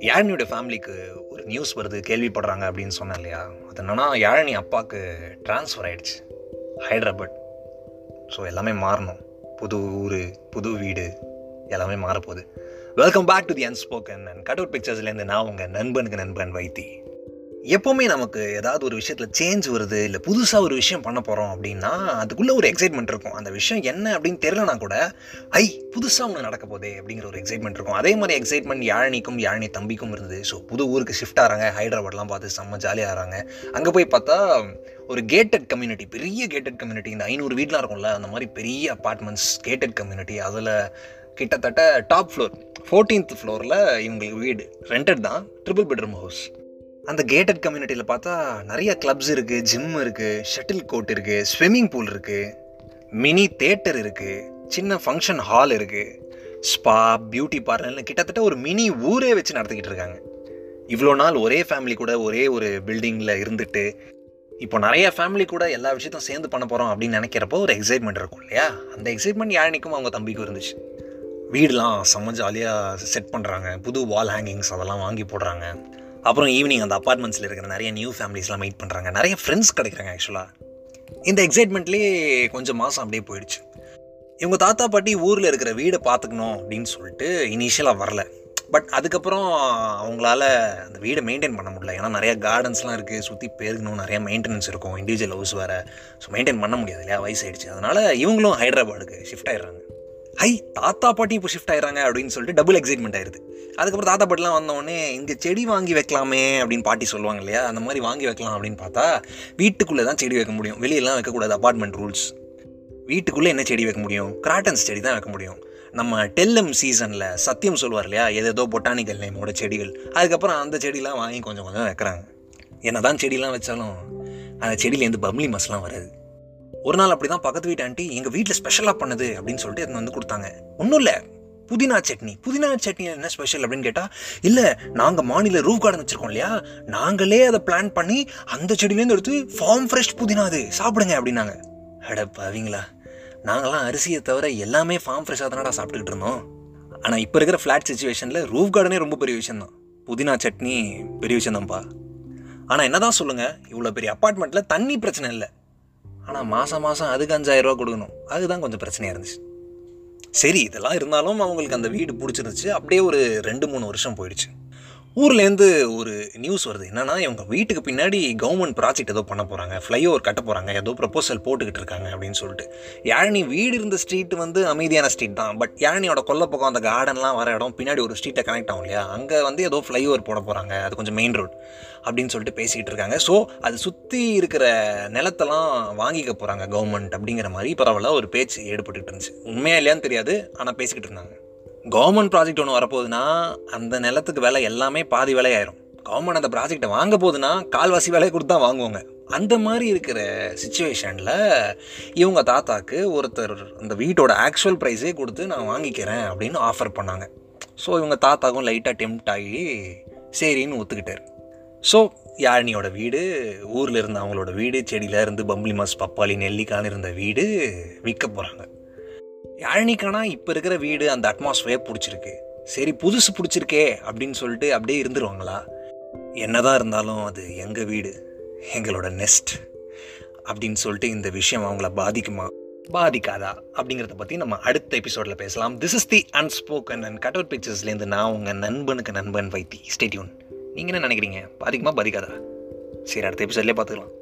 யாழினியோட ஃபேமிலிக்கு ஒரு நியூஸ் வருது கேள்விப்படுறாங்க அப்படின்னு சொன்னேன் இல்லையா? அது என்னன்னா யாழினி அப்பாவுக்கு ட்ரான்ஸ்ஃபர் ஆயிடுச்சு ஹைதராபாத். ஸோ எல்லாமே மாறணும். புது ஊர் புது வீடு எல்லாமே மாறப்போகுது. Welcome back to the unspoken and cut out பிக்சர்ஸ்லேருந்து நான் உங்கள் நண்பனுக்கு நண்பன் வைத்தி. எப்போவுமே நமக்கு ஏதாவது ஒரு விஷயத்தில் சேஞ்ச் வருது இல்லை புதுசாக ஒரு விஷயம் பண்ண போகிறோம் அப்படின்னா அதுக்குள்ளே ஒரு எக்ஸைட்மெண்ட் இருக்கும். அந்த விஷயம் என்ன அப்படின்னு தெரிலனா கூட ஐ புதுசாக ஒன்று நடக்க போதே அப்படிங்கிற ஒரு எக்ஸைட்மெண்ட் இருக்கும். அதே மாதிரி எக்ஸைட்மெண்ட் யாழினிக்கும் யாழினி தம்பிக்கும் இருந்தது. ஸோ புது ஊருக்கு ஷிஃப்ட் ஆகிறாங்க ஹைதராபாத்லாம் பார்த்து செம்ம ஜாலியாக ஆகிறாங்க அங்கே போய் பார்த்தா ஒரு கேட்டட் கம்யூனிட்டி பெரிய கேட்டட் கம்யூனிட்டி இந்த ஐநூறு வீட்லாம் இருக்கும்ல அந்த மாதிரி பெரிய அப்பார்ட்மெண்ட்ஸ் கேட்டட் கம்யூனிட்டி அதில் கிட்டத்தட்ட டாப் ஃப்ளோர் ஃபோர்டீன்த் ஃப்ளோரில் இவங்களுக்கு வீடு. ரெண்டட் தான். ட்ரிபிள் பெட்ரூம் ஹவுஸ் அந்த கேட்டட் கம்யூனிட்டியில் பார்த்தா நிறைய கிளப்ஸ் இருக்குது ஜிம் இருக்குது ஷட்டில் கோர்ட் இருக்குது ஸ்விம்மிங் பூல் இருக்குது மினி தேட்டர் இருக்குது சின்ன ஃபங்க்ஷன் ஹால் இருக்குது ஸ்பா பியூட்டி பார்லர்னு கிட்டத்தட்ட ஒரு மினி ஊரே வச்சு நடத்திக்கிட்டு இருக்காங்க. இவ்வளோ நாள் ஒரே ஃபேமிலி கூட ஒரே ஒரு பில்டிங்கில் இருந்துட்டு இப்போ நிறைய ஃபேமிலி கூட எல்லா விஷயத்தையும் சேர்ந்து பண்ண போகிறோம் அப்படின்னு நினைக்கிறப்போ ஒரு எக்ஸைட்மெண்ட் இருக்கும் இல்லையா? அந்த எக்ஸைட்மெண்ட் யாழினிக்கும் அவங்க தம்பிக்கும் இருந்துச்சு. வீடெலாம் செம்ம ஜாலியாக செட் பண்ணுறாங்க புது வால் ஹேங்கிங்ஸ் அதெல்லாம் வாங்கி போடுறாங்க. அப்புறம் ஈவினிங் அந்த அப்பார்ட்மெண்ட்ஸில் இருக்கிற நிறைய நியூ ஃபேமிலிஸ்லாம் மீட் பண்ணுறாங்க நிறைய ஃப்ரெண்ட்ஸ் கிடைக்கிறாங்க ஆக்சுவலாக இந்த எக்ஸைட்மெண்ட்லேயே கொஞ்சம் மாதம் அப்படியே போயிடுச்சு. இவங்க தாத்தா பாட்டி ஊரில் இருக்கிற வீடை பார்த்துக்கணும் அப்படின்னு சொல்லிட்டு இனிஷியலாக வரல. பட் அதுக்கப்புறம் அவங்களால அந்த வீடை மெயின்டைன் பண்ண முடியல. ஏன்னா நிறைய கார்டன்ஸ்லாம் இருக்குது சுற்றி பெருகணும் நிறைய மெயின்டெனன்ஸ் இருக்கும். இண்டிவிஜுவல் ஹவுஸ் வேறு. ஸோ மெயின்டைன் பண்ண முடியாது இல்லையா? வயசாயிடுச்சு. அதனால் இவங்களும் ஹைதராபாடுக்கு ஷிஃப்ட் ஆகிடுறாங்க ஹை தாத்தா பாட்டி இப்போ ஷிஃப்ட் ஆயிடுறாங்க அப்படின்னு சொல்லிட்டு டபுள் எக்ஸைட்மெண்ட் ஆயிருது அதுக்கப்புறம் தாத்தா பாட்டிலாம் வந்தோடனே இங்கே செடி வாங்கி வைக்கலாமே அப்படின்னு பாட்டி சொல்லுவாங்க இல்லையா? அந்த மாதிரி வாங்கி வைக்கலாம் அப்படின்னு பார்த்தா வீட்டுக்குள்ளே தான் செடி வைக்க முடியும். வெளியெல்லாம் வைக்கக்கூடாது அப்பார்ட்மெண்ட் ரூல்ஸ் வீட்டுக்குள்ளே என்ன செடி வைக்க முடியும்? கிராட்டன்ஸ் செடி தான் வைக்க முடியும். நம்ம டெல்லம் சீசனில் சத்தியம் சொல்லுவார் இல்லையா? ஏதேதோ பொட்டானிக்கல் நேமோட செடிகள். அதுக்கப்புறம் அந்த செடிலாம் வாங்கி கொஞ்சம் கொஞ்சம் வைக்கிறாங்க. என்ன தான் செடிலாம் வச்சாலும் அந்த செடியிலேருந்து பம்ளி மஸ்லாம் வராது. ஒரு நாள் அப்படி தான் பக்கத்து வீட்டு ஆண்டி எங்கள் வீட்டில் ஸ்பெஷலாக பண்ணுது அப்படின்னு சொல்லிட்டு எடுத்து வந்து கொடுத்தாங்க. ஒன்றும் இல்லை. புதினா சட்னி. புதினா சட்னி என்ன ஸ்பெஷல் அப்படின்னு கேட்டால் இல்லை நாங்கள் மாநில ரூஃப் கார்டன் வச்சுருக்கோம் இல்லையா? நாங்களே அதை பிளான் பண்ணி அந்த செடியிலேருந்து எடுத்து ஃபார்ம் ஃப்ரெஷ் புதினா அது. சாப்பிடுங்க அப்படின்னாங்க. அடப்பா அவங்களா நாங்களாம் அரிசியை தவிர எல்லாமே ஃபார்ம் ஃப்ரெஷ்ஷாக தானடா சாப்பிட்டுக்கிட்டு இருந்தோம். ஆனால் இப்போ இருக்கிற ஃப்ளாட் சுச்சுவேஷனில் ரூஃப் கார்டனே ரொம்ப பெரிய விஷயந்தான் புதினா சட்னி பெரிய விஷயம்தான்ப்பா. ஆனால் என்னதான் சொல்லுங்கள் இவ்வளோ பெரிய அப்பார்ட்மெண்ட்டில் தண்ணி பிரச்சனை இல்லை. ஆனால் மாதம் மாதம் அதுக்கு அஞ்சாயிரம் கொடுக்கணும். அதுதான் கொஞ்சம் பிரச்சனையாக இருந்துச்சு. சரி இதெல்லாம் இருந்தாலும் அவங்களுக்கு அந்த வீடு பிடிச்சிருந்துச்சு. அப்படியே ஒரு ரெண்டு மூணு வருஷம் போயிடுச்சு. ஊர்லேருந்து ஒரு நியூஸ் வருது. என்னென்னா இவங்க வீட்டுக்கு பின்னாடி கவர்மெண்ட் ப்ராஜெக்ட் ஏதோ பண்ண போகிறாங்க ஃப்ளைஓவர் கட்ட போகிறாங்க ஏதோ ப்ரப்போசல் போட்டுக்கிட்டு இருக்காங்க அப்படின்னு சொல்லிட்டு. யாழினி வீடு இருந்த ஸ்ட்ரீட் வந்து அமைதியான ஸ்ட்ரீட் தான். பட் யாழினியோட கொல்ல பக்கம் அந்த கார்டன்லாம் வர இடம் பின்னாடி ஒரு ஸ்ட்ரீட்டை கனெக்ட் ஆகும் இல்லையா? அங்கே வந்து ஏதோ ஃப்ளைஓவர் போட போகிறாங்க அது கொஞ்சம் மெயின் ரோட் அப்படின்னு சொல்லிட்டு பேசிக்கிட்டு இருக்காங்க. ஸோ அது சுற்றி இருக்கிற நிலத்தெல்லாம் வாங்கிக்க போகிறாங்க கவர்மெண்ட் அப்படிங்கிற மாதிரி பரவாயில்ல ஒரு பேச்சு ஏற்பட்டுட்டு இருந்துச்சு. உண்மையாக இல்லையான்னு தெரியாது. ஆனால் பேசிக்கிட்டு இருந்தாங்க. கவர்மெண்ட் ப்ராஜெக்ட் ஒன்று வரப்போகுதுன்னா அந்த நிலத்துக்கு விலை எல்லாமே பாதி விலையாயிரும். கவர்மெண்ட் அந்த ப்ராஜெக்டை வாங்க போகுதுன்னா கால்வாசி விலையை கொடுத்து தான் வாங்குவாங்க. அந்த மாதிரி இருக்கிற சுச்சுவேஷனில் இவங்க தாத்தாக்கு ஒருத்தர் அந்த வீட்டோட ஆக்சுவல் ப்ரைஸே கொடுத்து நான் வாங்கிக்கிறேன் அப்படின்னு ஆஃபர் பண்ணாங்க. ஸோ இவங்க தாத்தாக்கும் லைட்டாக டெம்ட் ஆகி சரின்னு ஒத்துக்கிட்டார். ஸோ யாழினியோட வீடு ஊரில் இருந்த அவங்களோட வீடு செடியில் இருந்து பம்பளி மாஸ் பப்பாளி நெல்லிக்கான்னு இருந்த வீடு விற்க போகிறாங்க யாழினிக்கானா இப்போ இருக்கிற வீடு அந்த அட்மாஸ்ஃபியர் பிடிச்சிருக்கு. சரி புதுசு பிடிச்சிருக்கே அப்படின்னு சொல்லிட்டு அப்படியே இருந்துருவாங்களா? என்னதான் இருந்தாலும் அது எங்கள் வீடு? எங்களோட நெஸ்ட் அப்படின்னு சொல்லிட்டு இந்த விஷயம் அவங்கள பாதிக்குமா? பாதிக்காதா? அப்படிங்கிறத பற்றி நம்ம அடுத்த எபிசோடில் பேசலாம். This is the unspoken and cut out பிக்சர்ஸ்லேருந்து நான் உங்கள் நண்பனுக்கு நண்பன் வைத்தி. ஸ்டேட்யூன் நீங்கள் என்ன நினைக்கிறீங்க? பாதிக்குமா? பாதிக்காதா? சரி அடுத்த எபிசோட்லேயே பார்த்துக்கலாம்